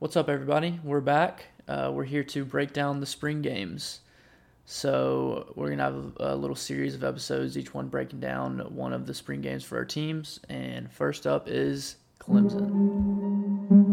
What's up, everybody? We're back. Uh, we're here to break down the spring games. So, we're going to have a little series of episodes, each one breaking down one of the spring games for our teams. And first up is Clemson.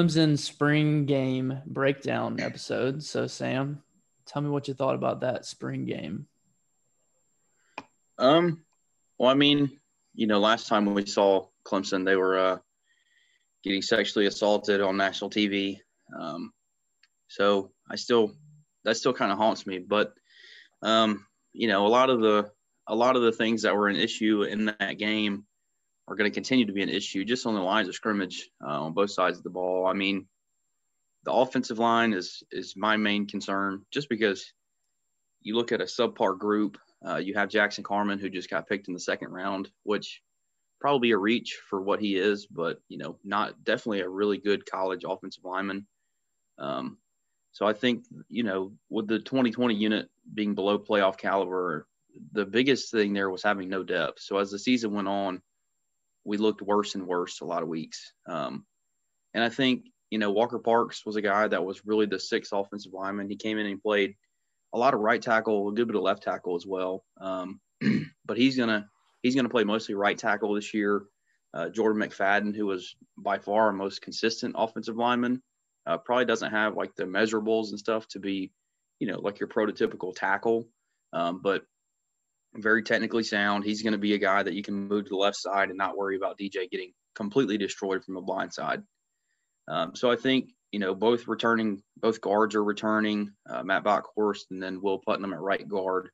Clemson spring game breakdown episode. So, Sam, tell me what you thought about that spring game. Um, well, I mean, you know, last time we saw Clemson, they were uh, getting sexually assaulted on national TV. Um, so I still that still kind of haunts me. But um, you know, a lot of the a lot of the things that were an issue in that game are going to continue to be an issue just on the lines of scrimmage uh, on both sides of the ball. I mean, the offensive line is is my main concern just because you look at a subpar group. Uh, you have Jackson Carman who just got picked in the second round, which probably a reach for what he is, but you know, not definitely a really good college offensive lineman. Um, so I think you know, with the 2020 unit being below playoff caliber, the biggest thing there was having no depth. So as the season went on, we looked worse and worse a lot of weeks. Um, and I think, you know, Walker Parks was a guy that was really the sixth offensive lineman. He came in and played a lot of right tackle, a good bit of left tackle as well. Um, but he's gonna he's gonna play mostly right tackle this year. Uh, Jordan McFadden, who was by far our most consistent offensive lineman, uh, probably doesn't have like the measurables and stuff to be, you know, like your prototypical tackle. Um, but very technically sound. He's going to be a guy that you can move to the left side and not worry about DJ getting completely destroyed from the blind side. Um, so I think you know both returning, both guards are returning. Uh, Matt Bockhorst and then Will Putnam at right guard.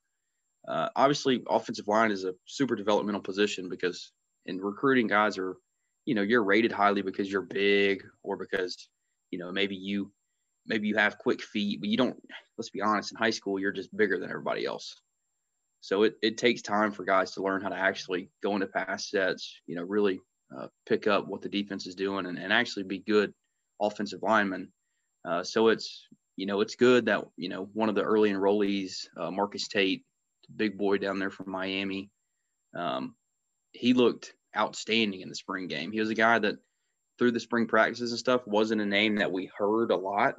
Uh, obviously, offensive line is a super developmental position because in recruiting, guys are, you know, you're rated highly because you're big or because, you know, maybe you, maybe you have quick feet, but you don't. Let's be honest, in high school, you're just bigger than everybody else. So it, it takes time for guys to learn how to actually go into pass sets, you know, really uh, pick up what the defense is doing and, and actually be good offensive linemen. Uh, so it's, you know, it's good that, you know, one of the early enrollees, uh, Marcus Tate, big boy down there from Miami, um, he looked outstanding in the spring game. He was a guy that through the spring practices and stuff wasn't a name that we heard a lot.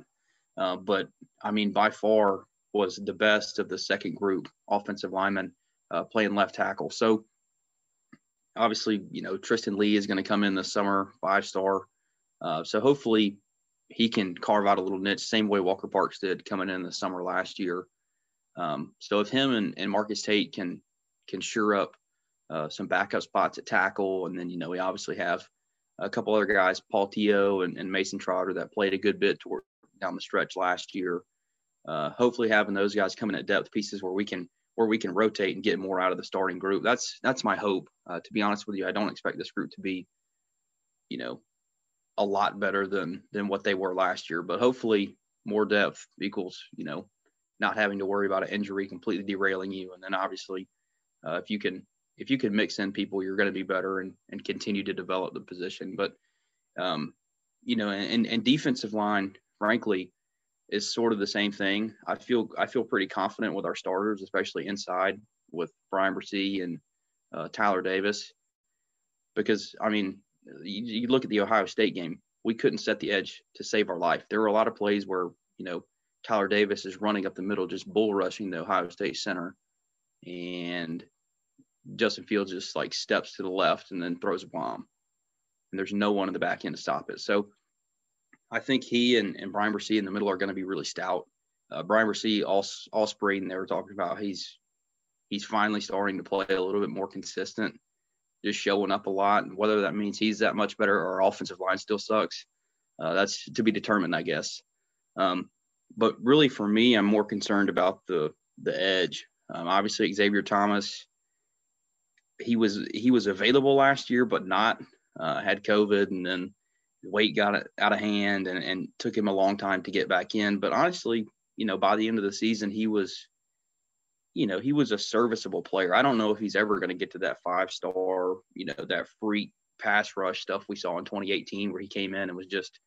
Uh, but I mean, by far was the best of the second group offensive linemen uh, playing left tackle. So obviously, you know, Tristan Leigh is going to come in this summer, five star. Uh, so hopefully he can carve out a little niche, same way Walker Parks did coming in the summer last year. Um, so if him and, and Marcus Tate can can sure up uh, some backup spots at tackle, and then you know we obviously have a couple other guys, Paul Tchio and, and Mason Trotter, that played a good bit toward down the stretch last year uh, hopefully having those guys coming at depth pieces where we can where we can rotate and get more out of the starting group. That's that's my hope. Uh, to be honest with you, I don't expect this group to be, you know, a lot better than than what they were last year. But hopefully, more depth equals you know not having to worry about an injury completely derailing you. And then obviously, uh, if you can if you can mix in people, you're going to be better and and continue to develop the position. But um, you know, and and defensive line, frankly, is sort of the same thing. I feel I feel pretty confident with our starters, especially inside with Bryan Bresee and uh, Tyler Davis, because I mean, you, you, look at the Ohio State game, we couldn't set the edge to save our life. There were a lot of plays where you know Tyler Davis is running up the middle, just bull rushing the Ohio State center, and Justin Fields just like steps to the left and then throws a bomb, and there's no one in the back end to stop it. So I think he and, and Bryan Bresee in the middle are going to be really stout. Uh, Bryan Bresee, all all spring, they were talking about he's he's finally starting to play a little bit more consistent, just showing up a lot. And whether that means he's that much better or our offensive line still sucks, uh, that's to be determined, I guess. Um, but really, for me, I'm more concerned about the the edge. Um, obviously, Xavier Thomas, he was he was available last year, but not uh, had COVID, and then weight got out of hand, and, and took him a long time to get back in. But honestly, you know, by the end of the season, he was, you know, he was a serviceable player. I don't know if he's ever going to get to that five star, you know, that freak pass rush stuff we saw in 2018, where he came in and was just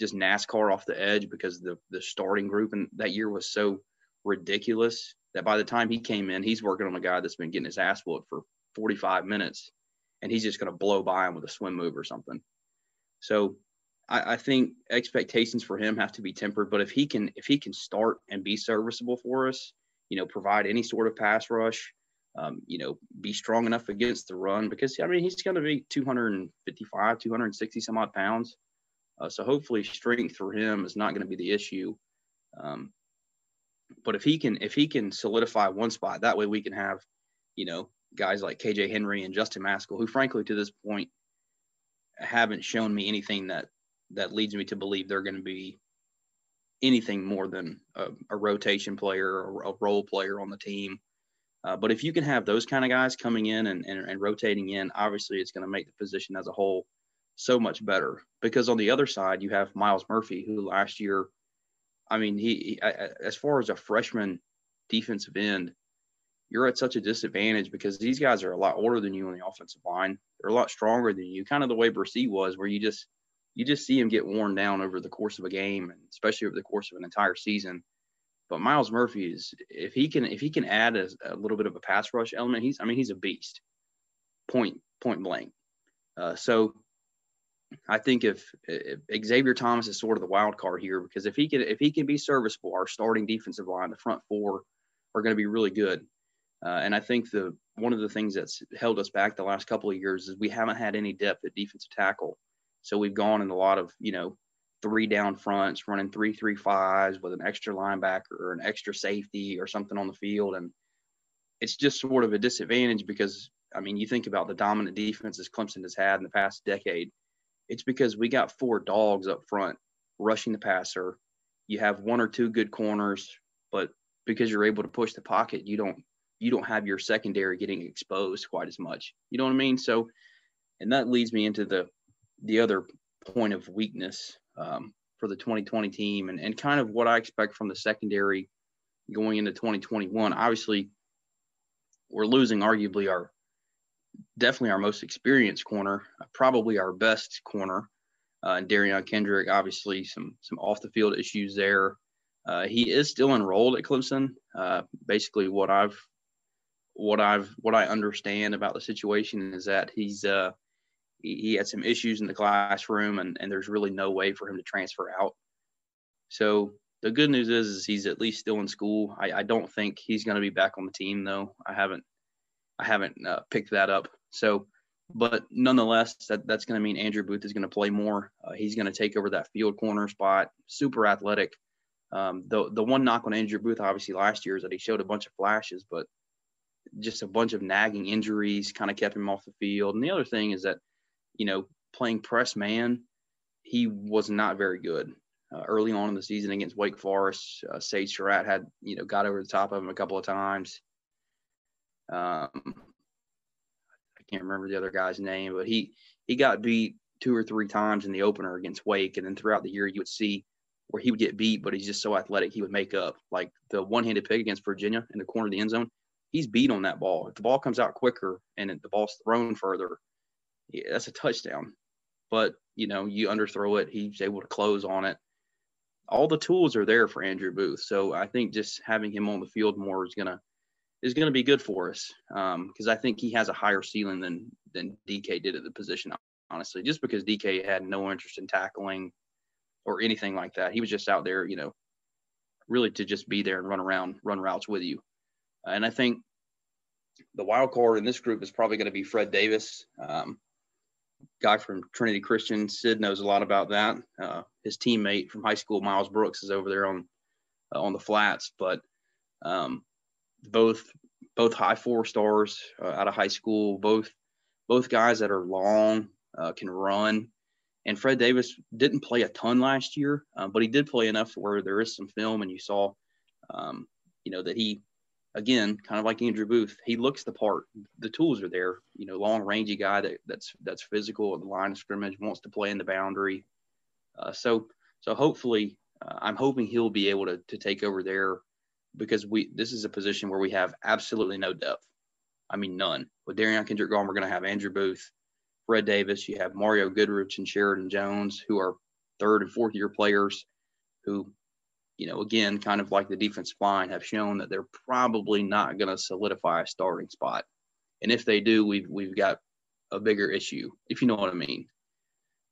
just NASCAR off the edge because the the starting group and that year was so ridiculous that by the time he came in, he's working on a guy that's been getting his ass whooped for 45 minutes, and he's just going to blow by him with a swim move or something. So I, I, think expectations for him have to be tempered. But if he can if he can start and be serviceable for us, you know, provide any sort of pass rush, um, you know, be strong enough against the run because I mean he's going to be 255, 260 some odd pounds. Uh, so hopefully strength for him is not going to be the issue. Um, but if he can if he can solidify one spot, that way we can have, you know, guys like KJ Henry and Justin Mascoll, who frankly to this point haven't shown me anything that that leads me to believe they're going to be anything more than a, a rotation player or a role player on the team. Uh, but if you can have those kind of guys coming in and, and, and rotating in, obviously it's going to make the position as a whole so much better. Because on the other side, you have Myles Murphy, who last year – I mean, he, he as far as a freshman defensive end, you're at such a disadvantage because these guys are a lot older than you on the offensive line. They're a lot stronger than you, kind of the way Bresee was, where you just you just see him get worn down over the course of a game, and especially over the course of an entire season. But Myles Murphy is if he can if he can add a, a little bit of a pass rush element, he's I mean he's a beast, point point blank. Uh, so I think if, if, Xavier Thomas is sort of the wild card here because if he can if he can be serviceable, our starting defensive line, the front four, are going to be really good. Uh, and I think the one of the things that's held us back the last couple of years is we haven't had any depth at defensive tackle. So we've gone in a lot of you know three down fronts, running three three fives with an extra linebacker or an extra safety or something on the field, and it's just sort of a disadvantage because I mean you think about the dominant defenses Clemson has had in the past decade it's because we got four dogs up front rushing the passer. You have one or two good corners, but because you're able to push the pocket, you don't you don't have your secondary getting exposed quite as much. You know what I mean? So, and that leads me into the the other point of weakness um, for the 2020 team, and and kind of what I expect from the secondary going into 2021. Obviously, we're losing arguably our definitely our most experienced corner, probably our best corner. Uh, and Derion Kendrick, obviously some some off the field issues there. Uh, he is still enrolled at Clemson. Uh, basically, what I've what I've what I understand about the situation is that he's uh, he, had some issues in the classroom, and and there's really no way for him to transfer out. So the good news is, is he's at least still in school. I, I don't think he's going to be back on the team though. I haven't I haven't uh, picked that up. So, but nonetheless, that, that's going to mean Andrew Booth is going to play more. Uh, he's going to take over that field corner spot. Super athletic. Um, the the one knock on Andrew Booth obviously last year is that he showed a bunch of flashes, but just a bunch of nagging injuries kind of kept him off the field. And the other thing is that, you know, playing press man, he was not very good. Uh, early on in the season against Wake Forest, uh, Sage Surratt had, you know, got over the top of him a couple of times. Um, I can't remember the other guy's name, but he he got beat two or three times in the opener against Wake, and then throughout the year you would see where he would get beat, but he's just so athletic he would make up. Like the one-handed pick against Virginia in the corner of the end zone, he's beat on that ball. If the ball comes out quicker and the ball's thrown further, yeah, that's a touchdown. But you know, you underthrow it, he's able to close on it. All the tools are there for Andrew Booth. So I think just having him on the field more is gonna is to be good for us because um, I think he has a higher ceiling than than DK did at the position. Honestly, just because DK had no interest in tackling or anything like that, he was just out there, you know, really to just be there and run around, run routes with you. And I think the wild card in this group is probably going to be Fred Davis, um, guy from Trinity Christian. Sid knows a lot about that. Uh, his teammate from high school, Miles Brooks, is over there on uh, on the flats, but um, both both high four stars uh, out of high school, both both guys that are long, uh, can run. And Fred Davis didn't play a ton last year, uh, but he did play enough where there is some film, and you saw, um, you know, that he again, kind of like Andrew Booth, he looks the part. The tools are there. You know, long rangy guy that that's that's physical at the line of scrimmage, wants to play in the boundary. Uh, so so hopefully, uh, I'm hoping he'll be able to to take over there because we this is a position where we have absolutely no depth. I mean, none. With Derion Kendrick gone, we're going to have Andrew Booth, Fred Davis. You have Mario Goodrich and Sheridan Jones, who are third and fourth year players, who you know, again, kind of like the defensive line, have shown that they're probably not going to solidify a starting spot. And if they do, we've we've got a bigger issue, if you know what I mean.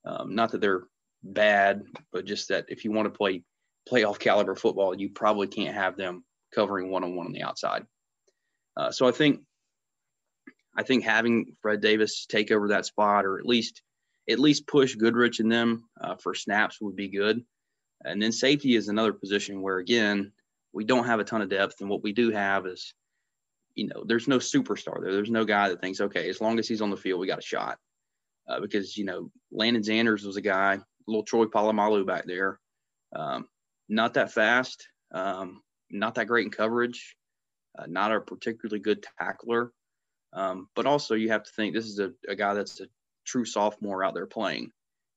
Um, not that they're bad, but just that if you want to play playoff caliber football, you probably can't have them covering one on one on the outside. Uh, so I think I think having Fred Davis take over that spot, or at least at least push Goodrich and them uh, for snaps, would be good. And then safety is another position where, again, we don't have a ton of depth. And what we do have is, you know, there's no superstar there. There's no guy that thinks, okay, as long as he's on the field, we got a shot. Uh, because, you know, Lannden Zanders was a guy, little Troy Polamalu back there. Um, not that fast, um, not that great in coverage, uh, not a particularly good tackler. Um, but also, you have to think this is a, a guy that's a true sophomore out there playing.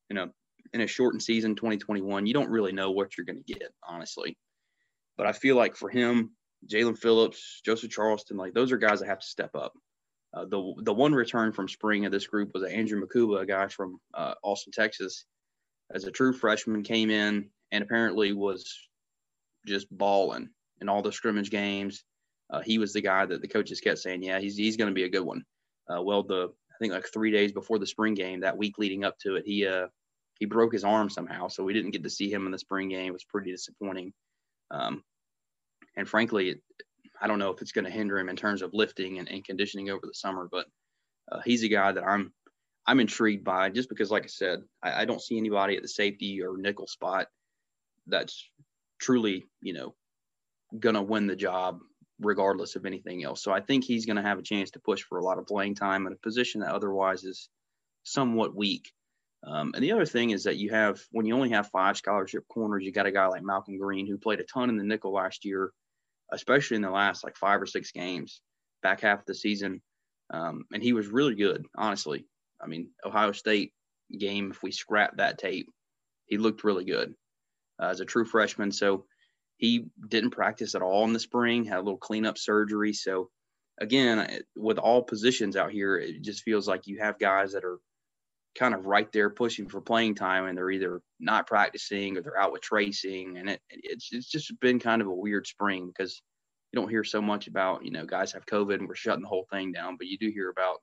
You know, in a shortened season 2021, you don't really know what you're going to get, honestly. But I feel like for him, Jalyn Phillips, Joseph Charleston, like those are guys that have to step up. Uh, the the one return from spring of this group was Andrew Mukuba, a guy from uh, Austin, Texas, as a true freshman, came in and apparently was just balling in all the scrimmage games. Uh, he was the guy that the coaches kept saying, "Yeah, he's he's going to be a good one." Uh, well, the I think like three days before the spring game, that week leading up to it, he uh, he broke his arm somehow, so we didn't get to see him in the spring game. It was pretty disappointing. Um, and frankly, I don't know if it's going to hinder him in terms of lifting and, and conditioning over the summer, but uh, he's a guy that I'm I'm intrigued by just because, like I said, I, I don't see anybody at the safety or nickel spot that's truly, you know, going to win the job regardless of anything else. So I think he's going to have a chance to push for a lot of playing time in a position that otherwise is somewhat weak. Um, and the other thing is that you have, when you only have five scholarship corners, you got a guy like Malcolm Greene who played a ton in the nickel last year, especially in the last like five or six games, back half of the season. Um, and he was really good, honestly. I mean, Ohio State game, if we scrap that tape, he looked really good uh, as a true freshman. So he didn't practice at all in the spring, had a little cleanup surgery. So again, with all positions out here, it just feels like you have guys that are kind of right there pushing for playing time and they're either not practicing or they're out with tracing and it, it's, it's just been kind of a weird spring because you don't hear so much about you know guys have covid and we're shutting the whole thing down but you do hear about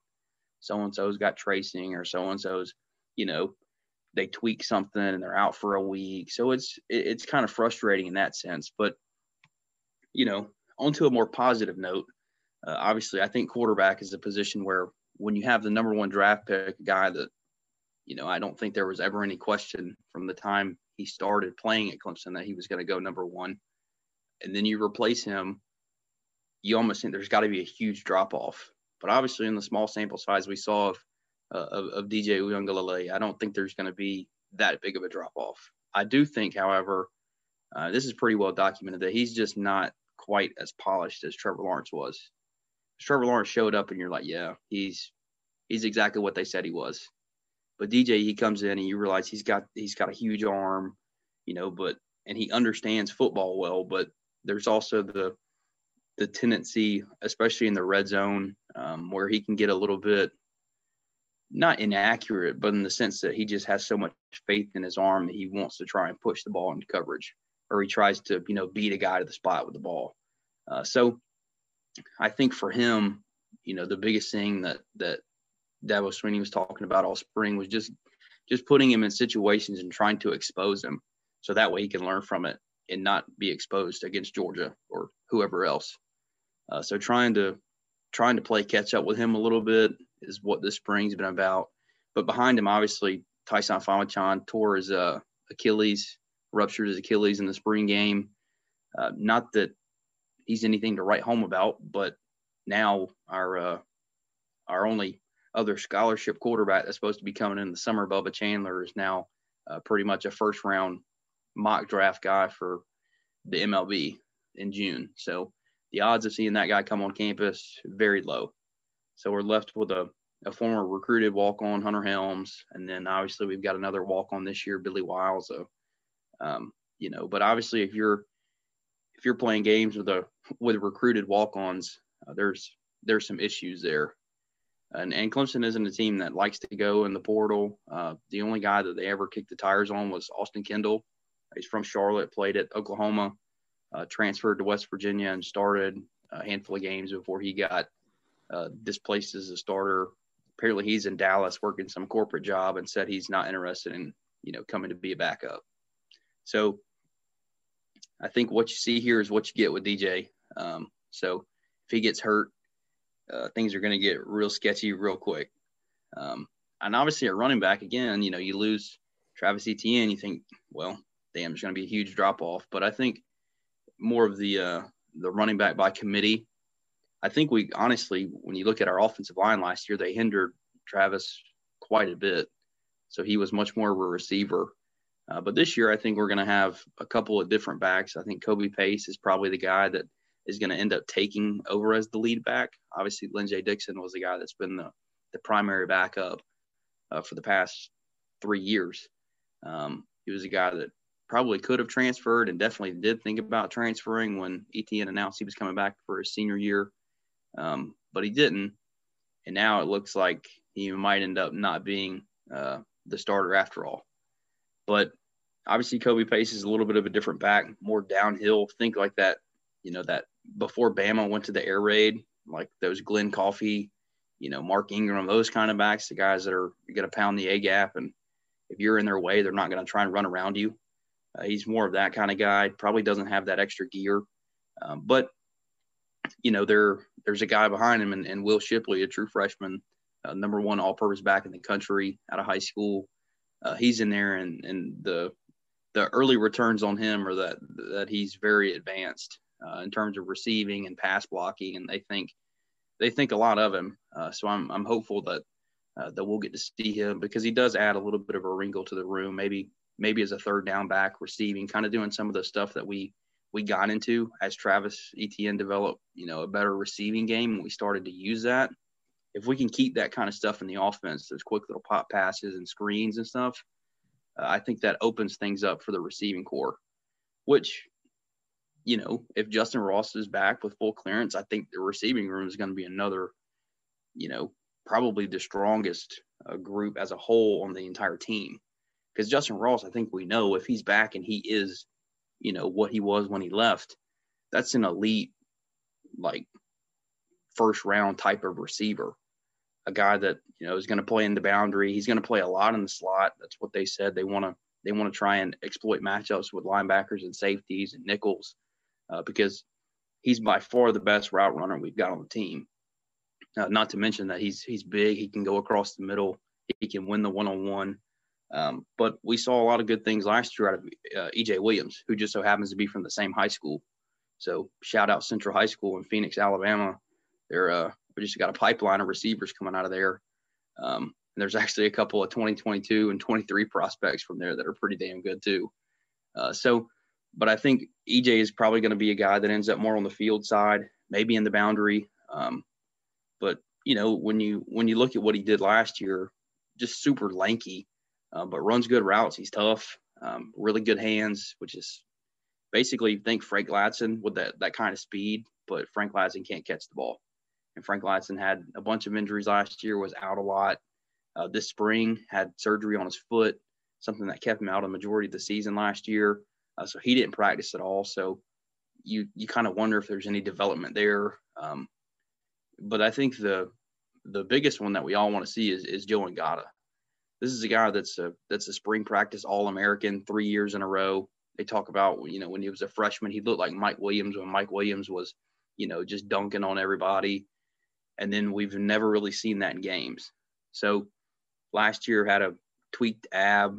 so and so's got tracing or so and so's you know they tweak something and they're out for a week. So it's it, it's kind of frustrating in that sense but you know onto a more positive note uh, obviously i think quarterback is a position where when you have the number one draft pick guy that you know, I don't think there was ever any question from the time he started playing at Clemson that he was going to go number one. And then you replace him, you almost think there's got to be a huge drop off. But obviously, in the small sample size we saw of uh, of, of DJ Uiagalelei, I don't think there's going to be that big of a drop off. I do think, however, uh, this is pretty well documented that he's just not quite as polished as Trevor Lawrence was. Trevor Lawrence showed up, and you're like, yeah, he's he's exactly what they said he was. But DJ, he comes in and you realize he's got he's got a huge arm, you know, but and he understands football well. But there's also the the tendency, especially in the red zone, um, where he can get a little bit not inaccurate, but in the sense that he just has so much faith in his arm that he wants to try and push the ball into coverage, or he tries to you know beat a guy to the spot with the ball. Uh, so I think for him, you know, the biggest thing that that Dabo Swinney was talking about all spring was just just putting him in situations and trying to expose him so that way he can learn from it and not be exposed against Georgia or whoever else. Uh, so trying to trying to play catch up with him a little bit is what this spring's been about. But behind him, obviously, Tyson Phommachanh tore his uh, Achilles, ruptured his Achilles in the spring game. Uh, not that he's anything to write home about, but now our uh, our only other scholarship quarterback that's supposed to be coming in the summer, Bubba Chandler, is now uh, pretty much a first round mock draft guy for the MLB in June. So the odds of seeing that guy come on campus very low. So we're left with a, a former recruited walk on Hunter Helms, and then obviously we've got another walk on this year, Billy Wiles. So, um, you know, but obviously if you're if you're playing games with a with recruited walk ons, uh, there's there's some issues there. And, and Clemson isn't a team that likes to go in the portal. Uh, the only guy that they ever kicked the tires on was Austin Kendall. He's from Charlotte, played at Oklahoma, uh, transferred to West Virginia, and started a handful of games before he got uh, displaced as a starter. Apparently, he's in Dallas working some corporate job and said he's not interested in you know coming to be a backup. So I think what you see here is what you get with DJ. Um, so if he gets hurt, uh, things are going to get real sketchy real quick. Um, and obviously, at running back again, you know, you lose Travis Etienne, you think, well, damn, there's going to be a huge drop off. But I think more of the uh, the running back by committee. I think we honestly, when you look at our offensive line last year, they hindered Travis quite a bit. So he was much more of a receiver. Uh, but this year, I think we're going to have a couple of different backs. I think Kobe Pace is probably the guy that is going to end up taking over as the lead back. Obviously, Lyn-J Dixon was the guy that's been the, the primary backup uh, for the past three years. Um, he was a guy that probably could have transferred and definitely did think about transferring when Etienne announced he was coming back for his senior year, um, but he didn't. And now it looks like he might end up not being uh, the starter after all. But obviously, Kobe Pace is a little bit of a different back, more downhill. Think like that, you know, that before Bama went to the air raid, like those Glenn Coffee, you know, Mark Ingram, those kind of backs, the guys that are going to pound the A gap. And if you're in their way, they're not going to try and run around you. Uh, he's more of that kind of guy. Probably doesn't have that extra gear, um, but you know there there's a guy behind him, and, and Will Shipley, a true freshman, uh, number one all-purpose back in the country out of high school. Uh, he's in there, and and the the early returns on him are that that he's very advanced uh, in terms of receiving and pass blocking, and they think they think a lot of him. Uh, so I'm I'm hopeful that uh, that we'll get to see him because he does add a little bit of a wrinkle to the room. Maybe maybe as a third down back, receiving, kind of doing some of the stuff that we we got into as Travis Etienne developed, you know, a better receiving game. And we started to use that. If we can keep that kind of stuff in the offense, those quick little pop passes and screens and stuff, uh, I think that opens things up for the receiving core. Which, you know, if Justyn Ross is back with full clearance, I think the receiving room is going to be another, you know, probably the strongest uh, group as a whole on the entire team because Justyn Ross, I think we know if he's back and he is, you know, what he was when he left, that's an elite, like first round type of receiver. A guy that you know is going to play in the boundary. He's going to play a lot in the slot. That's what they said. They want to they want to try and exploit matchups with linebackers and safeties and nickels uh, because he's by far the best route runner we've got on the team. Uh, not to mention that he's he's big. He can go across the middle. He can win the one on one. But we saw a lot of good things last year out of uh, EJ Williams, who just so happens to be from the same high school. So shout out Central High School in Phoenix, Alabama. They're uh, we just got a pipeline of receivers coming out of there. Um, and there's actually a couple of 2022 and 23 prospects from there that are pretty damn good too. Uh, so, but I think EJ is probably going to be a guy that ends up more on the field side, maybe in the boundary. Um, but you know, when you when you look at what he did last year, just super lanky uh, but runs good routes. He's tough, um, really good hands, which is basically think Frank Ladson with that that kind of speed, but Frank Ladson can't catch the ball. And Frank Ladson had a bunch of injuries last year, was out a lot. Uh, this spring had surgery on his foot, something that kept him out a majority of the season last year. Uh, so he didn't practice at all. So you you kind of wonder if there's any development there. Um, but I think the the biggest one that we all want to see is is Joe Ngata this is a guy that's a that's a spring practice All American three years in a row. They talk about you know when he was a freshman, he looked like Mike Williams when Mike Williams was you know just dunking on everybody, and then we've never really seen that in games. So last year had a tweaked ab,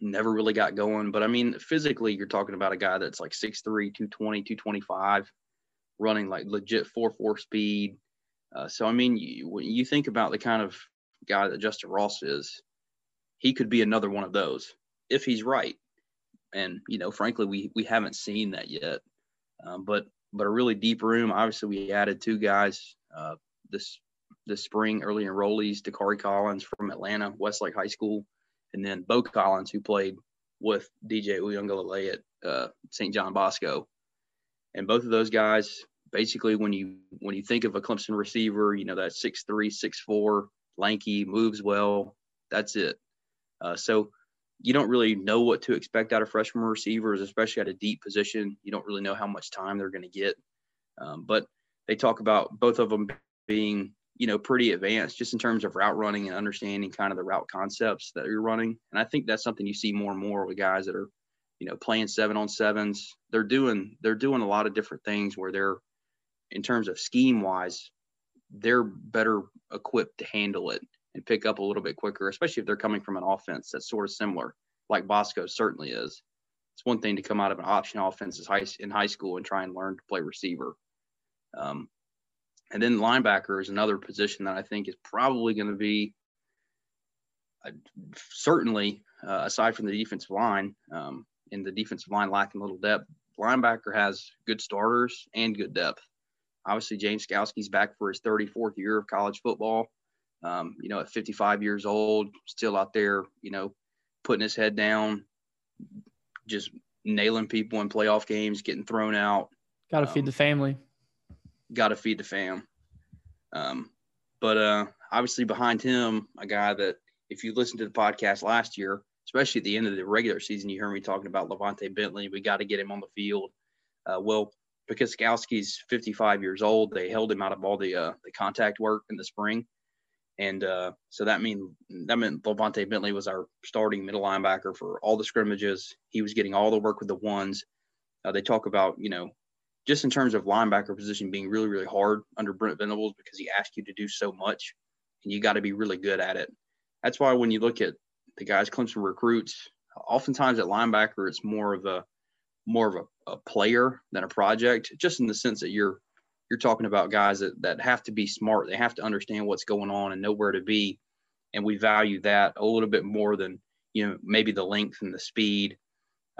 never really got going. But I mean, physically, you're talking about a guy that's like 6'3, 220, 225, running like legit 4 4 speed. Uh, so, I mean, you, when you think about the kind of guy that Justyn Ross is, he could be another one of those if he's right. And you know, frankly, we we haven't seen that yet. Um, but but a really deep room. Obviously, we added two guys uh, this this spring, early enrollees, Dacari Collins from Atlanta, Westlake High School, and then Beaux Collins, who played with DJ Uiagalelei at uh, St. John Bosco. And both of those guys, basically, when you when you think of a Clemson receiver, you know that six three, six four, lanky, moves well. That's it. Uh, so you don't really know what to expect out of freshman receivers, especially at a deep position. You don't really know how much time they're going to get. Um, but they talk about both of them being, you know, pretty advanced just in terms of route running and understanding kind of the route concepts that you're running. And I think that's something you see more and more with guys that are, you know, playing seven on sevens. They're doing they're doing a lot of different things where they're, in terms of scheme wise, they're better equipped to handle it and pick up a little bit quicker, especially if they're coming from an offense that's sort of similar, like Bosco certainly is. It's one thing to come out of an option offense in high school and try and learn to play receiver. Um, and then linebacker is another position that I think is probably going to be uh, certainly uh, aside from the defensive line, um, and the defensive line lacking a little depth, linebacker has good starters and good depth. Obviously, James Skalski's back for his 34th year of college football um, you know, at 55 years old, still out there, you know, putting his head down, just nailing people in playoff games, getting thrown out. Got to um, feed the family. Got to feed the fam. Um, but uh, obviously behind him, a guy that if you listened to the podcast last year, especially at the end of the regular season, you heard me talking about LaVonta Bentley. We got to get him on the field. Uh, well, because Skalski's 55 years old, they held him out of all the uh, the contact work in the spring. And uh, so that mean that meant LaVonta Bentley was our starting middle linebacker for all the scrimmages. He was getting all the work with the ones. Uh, they talk about, you know, just in terms of linebacker position being really, really hard under Brent Venables because he asked you to do so much and you got to be really good at it. That's why when you look at the guys Clemson recruits, oftentimes at linebacker, it's more of a more of a, a player than a project, just in the sense that you're you're talking about guys that, that have to be smart. They have to understand what's going on and know where to be. And we value that a little bit more than, you know, maybe the length and the speed.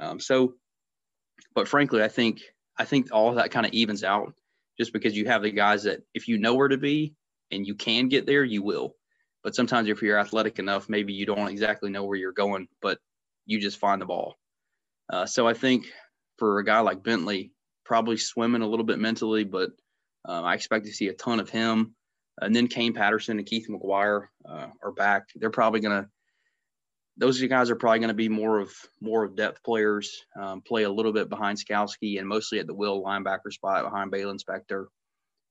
Um, so, but frankly, I think, I think all that kind of evens out just because you have the guys that if you know where to be and you can get there, you will. But sometimes if you're athletic enough, maybe you don't exactly know where you're going, but you just find the ball. Uh, so I think for a guy like Bentley, probably swimming a little bit mentally, but um, I expect to see a ton of him. And then Kane Patterson and Keith Maguire uh, are back. They're probably going to those guys are probably going to be more of more of depth players, um, play a little bit behind Skalski and mostly at the will linebacker spot behind Baylon Spector.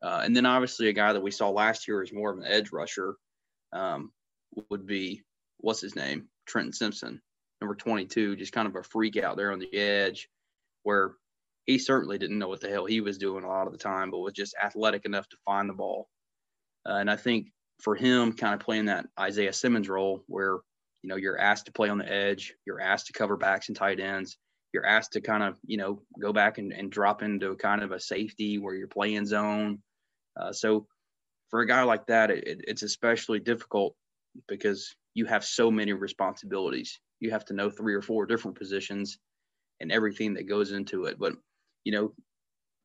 Uh, and then obviously a guy that we saw last year is more of an edge rusher um, would be what's his name Trenton Simpson, number 22, just kind of a freak out there on the edge, where he certainly didn't know what the hell he was doing a lot of the time, but was just athletic enough to find the ball. Uh, and I think for him, kind of playing that Isaiah Simmons role, where you know you're asked to play on the edge, you're asked to cover backs and tight ends, you're asked to kind of you know go back and, and drop into kind of a safety where you're playing zone. Uh, so for a guy like that, it, it's especially difficult because you have so many responsibilities. You have to know three or four different positions and everything that goes into it. But you know,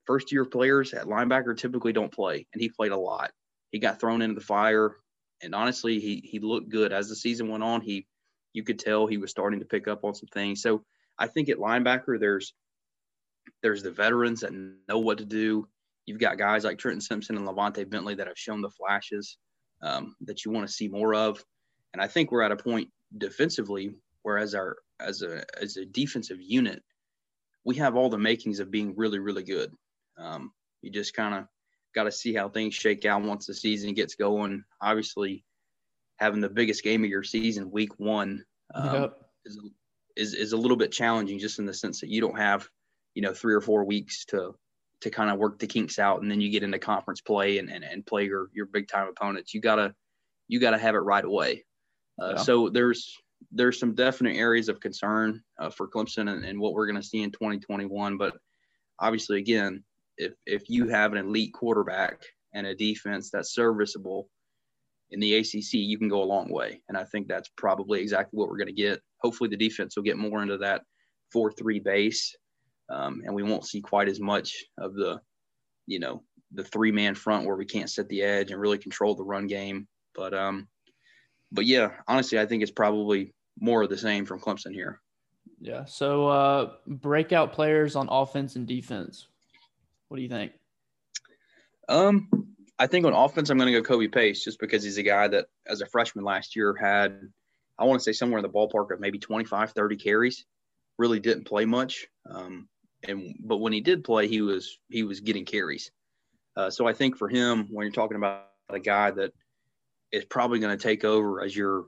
first year players at linebacker typically don't play, and he played a lot. He got thrown into the fire, and honestly, he he looked good as the season went on. He you could tell he was starting to pick up on some things. So I think at linebacker, there's there's the veterans that know what to do. You've got guys like Trenton Simpson and LaVonta Bentley that have shown the flashes um, that you want to see more of. And I think we're at a point defensively where as our as a as a defensive unit, we have all the makings of being really, really good. Um, you just kind of got to see how things shake out once the season gets going. Obviously, having the biggest game of your season, week one, um, yep. is, is is a little bit challenging, just in the sense that you don't have, you know, three or four weeks to to kind of work the kinks out, and then you get into conference play and and, and play your your big time opponents. You gotta you gotta have it right away. Uh, yeah. So there's there's some definite areas of concern uh, for Clemson and, and, what we're going to see in 2021. But obviously, again, if if you have an elite quarterback and a defense that's serviceable in the ACC, you can go a long way. And I think that's probably exactly what we're going to get. Hopefully, the defense will get more into that four-three base, um, and we won't see quite as much of the you know, the three man front where we can't set the edge and really control the run game. But um, but yeah, honestly, I think it's probably more of the same from Clemson here. Yeah. So uh, breakout players on offense and defense. What do you think? Um, I think on offense, I'm going to go Kobe Pace just because he's a guy that, as a freshman last year, had, I want to say somewhere in the ballpark of maybe 25, 30 carries. Really didn't play much. Um, and but when he did play, he was he was getting carries. Uh, so I think for him, when you're talking about a guy that is probably going to take over as your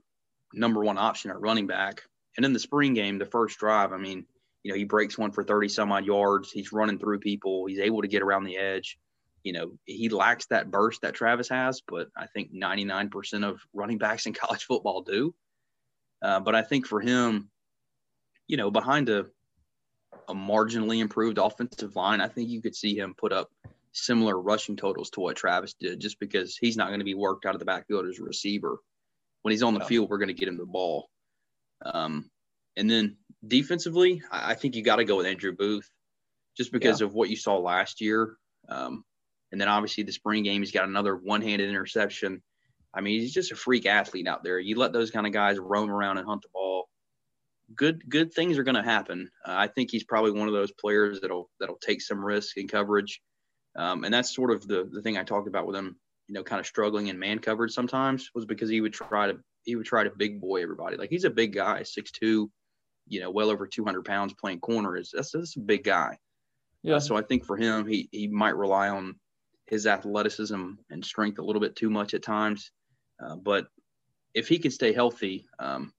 number one option at running back, and in the spring game, the first drive, I mean, you know, he breaks one for 30 some odd yards. He's running through people. He's able to get around the edge. You know, he lacks that burst that Travis has, but I think 99% of running backs in college football do. Uh, but I think for him, you know, behind a, a marginally improved offensive line, I think you could see him put up similar rushing totals to what Travis did, just because he's not going to be worked out of the backfield as a receiver. When he's on the field, we're going to get him the ball. Um, and then defensively, I, think you got to go with Andrew Booth, just because yeah. of what you saw last year. Um, and then obviously the spring game, he's got another one-handed interception. I mean, he's just a freak athlete out there. You let those kind of guys roam around and hunt the ball. Good, good things are going to happen. Uh, I think he's probably one of those players that'll that'll take some risk in coverage, um, and that's sort of the the thing I talked about with him. You know, kind of struggling in man coverage sometimes was because he would try to he would try to big boy everybody. Like he's a big guy, six two, you know, well over two hundred pounds playing corner. Is that's, that's a big guy. Yeah. Uh, so I think for him, he he might rely on his athleticism and strength a little bit too much at times. Uh, but if he can stay healthy, um,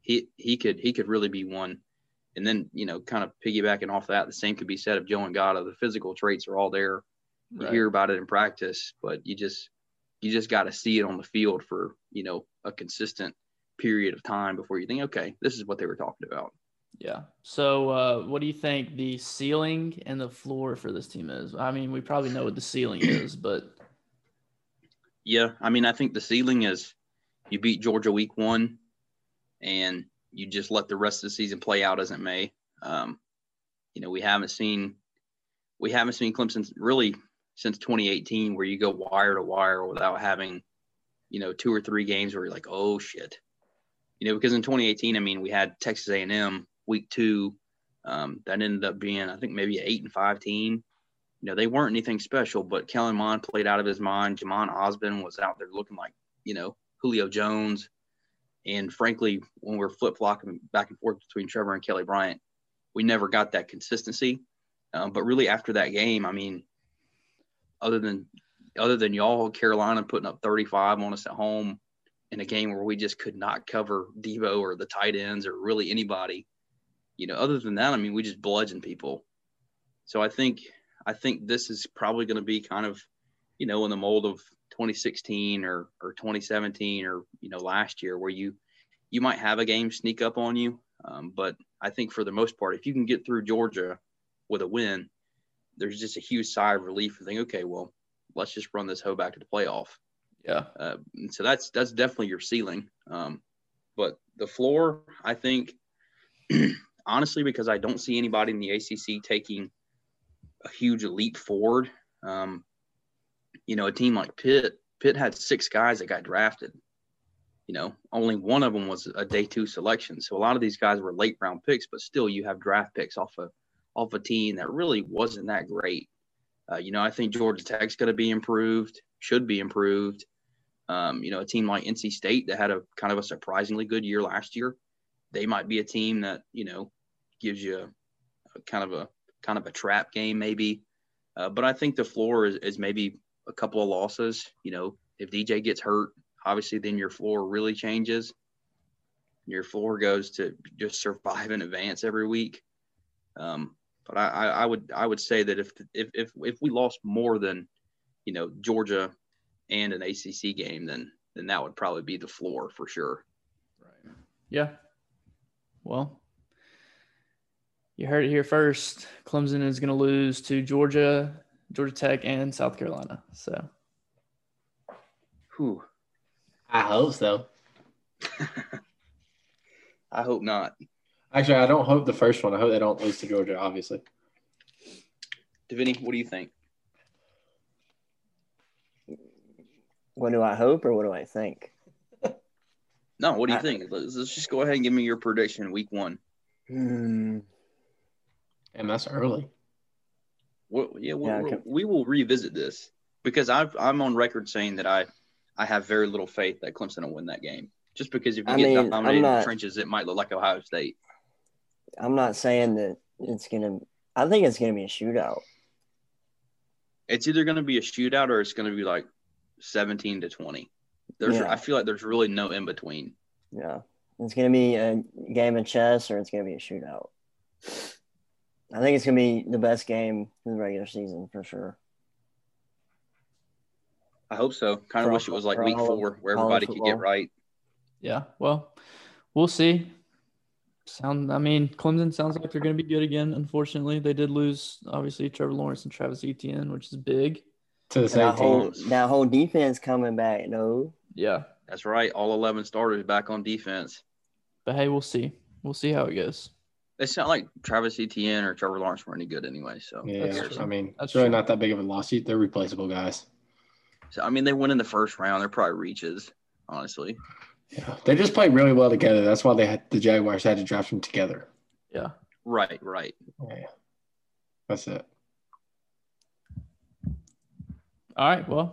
he he could he could really be one. And then you know, kind of piggybacking off that, the same could be said of Joe and Ngata. The physical traits are all there. You right. hear about it in practice, but you just you just got to see it on the field for you know a consistent period of time before you think, okay, this is what they were talking about. Yeah. So, uh, what do you think the ceiling and the floor for this team is? I mean, we probably know what the ceiling is, but yeah, I mean, I think the ceiling is you beat Georgia week one, and you just let the rest of the season play out as it may. Um, you know, we haven't seen we haven't seen Clemson really since 2018 where you go wire to wire without having, you know, two or three games where you're like, oh shit, you know, because in 2018, I mean, we had Texas A&M week two. Um, that ended up being, I think, maybe an eight and five team. You know, they weren't anything special, but Kellen Mond played out of his mind. Jhamon Ausbon was out there looking like, you know, Julio Jones. And frankly, when we're flip flopping back and forth between Trevor and Kelly Bryant, we never got that consistency. Um, but really, after that game, I mean, other than other than y'all, Carolina putting up 35 on us at home in a game where we just could not cover Deebo or the tight ends or really anybody, you know, other than that, I mean, we just bludgeon people. So I think I think this is probably going to be kind of, you know, in the mold of 2016 or or 2017 or you know last year where you you might have a game sneak up on you, um, but I think for the most part, if you can get through Georgia with a win, there's just a huge sigh of relief and think, okay, well, let's just run this hoe back to the playoff. Yeah. Uh, so that's that's definitely your ceiling. Um, but the floor, I think, honestly, because I don't see anybody in the ACC taking a huge leap forward. Um, you know, a team like Pitt, Pitt had six guys that got drafted. You know, only one of them was a day two selection. So a lot of these guys were late round picks, but still, you have draft picks off of off a team that really wasn't that great. Uh, you know, I think Georgia Tech's going to be improved, should be improved. Um, you know, a team like NC State that had a kind of a surprisingly good year last year, they might be a team that you know gives you a, a kind of a kind of a trap game maybe. Uh, but I think the floor is, is maybe a couple of losses. You know, if DJ gets hurt, obviously then your floor really changes. Your floor goes to just survive in advance every week. Um, but I, I would I would say that if if if if we lost more than you know Georgia and an ACC game, then then that would probably be the floor for sure. Right. Yeah. Well, you heard it here first. Clemson is going to lose to Georgia, Georgia Tech, and South Carolina. So, whew. I hope so. I hope not. Actually, I don't hope the first one. I hope they don't lose to Georgia, obviously. Davini, what do you think? What do I hope or what do I think? No, what do you I- think? Let's, let's just go ahead and give me your prediction week one. Hmm. And that's early. Well, yeah, we'll, Yeah, okay. we will revisit this because I've, I'm on record saying that I, I have very little faith that Clemson will win that game. Just because if you I get mean, I'm dominated in the trenches, it might look like Ohio State. I'm not saying that it's gonna. I think it's gonna be a shootout. It's either going to be a shootout or it's going to be like 17 to 20. There's, Yeah. I feel like there's really no in between. Yeah, it's gonna be a game of chess or it's gonna be a shootout. I think it's gonna be the best game in the regular season for sure. I hope so. Kind of wish it was like week four where everybody could get right. Yeah. Well, we'll see. Sound. I mean, Clemson sounds like they're going to be good again. Unfortunately, they did lose obviously Trevor Lawrence and Travis Etienne, which is big. To the same that whole team. that whole defense coming back. No, Yeah. That's right. All 11 starters back on defense. But hey, we'll see. We'll see how it goes. It's not like Travis Etienne or Trevor Lawrence were any good anyway. So, who Yeah, cares? I mean, That's really true. not that big of a loss. They're replaceable guys. So, I mean, they went in the first round. They're probably reaches, honestly. Yeah. They just played really well together. That's why they had the Jaguars had to draft them together. Yeah. Right, right. Yeah. That's it. All right. Well,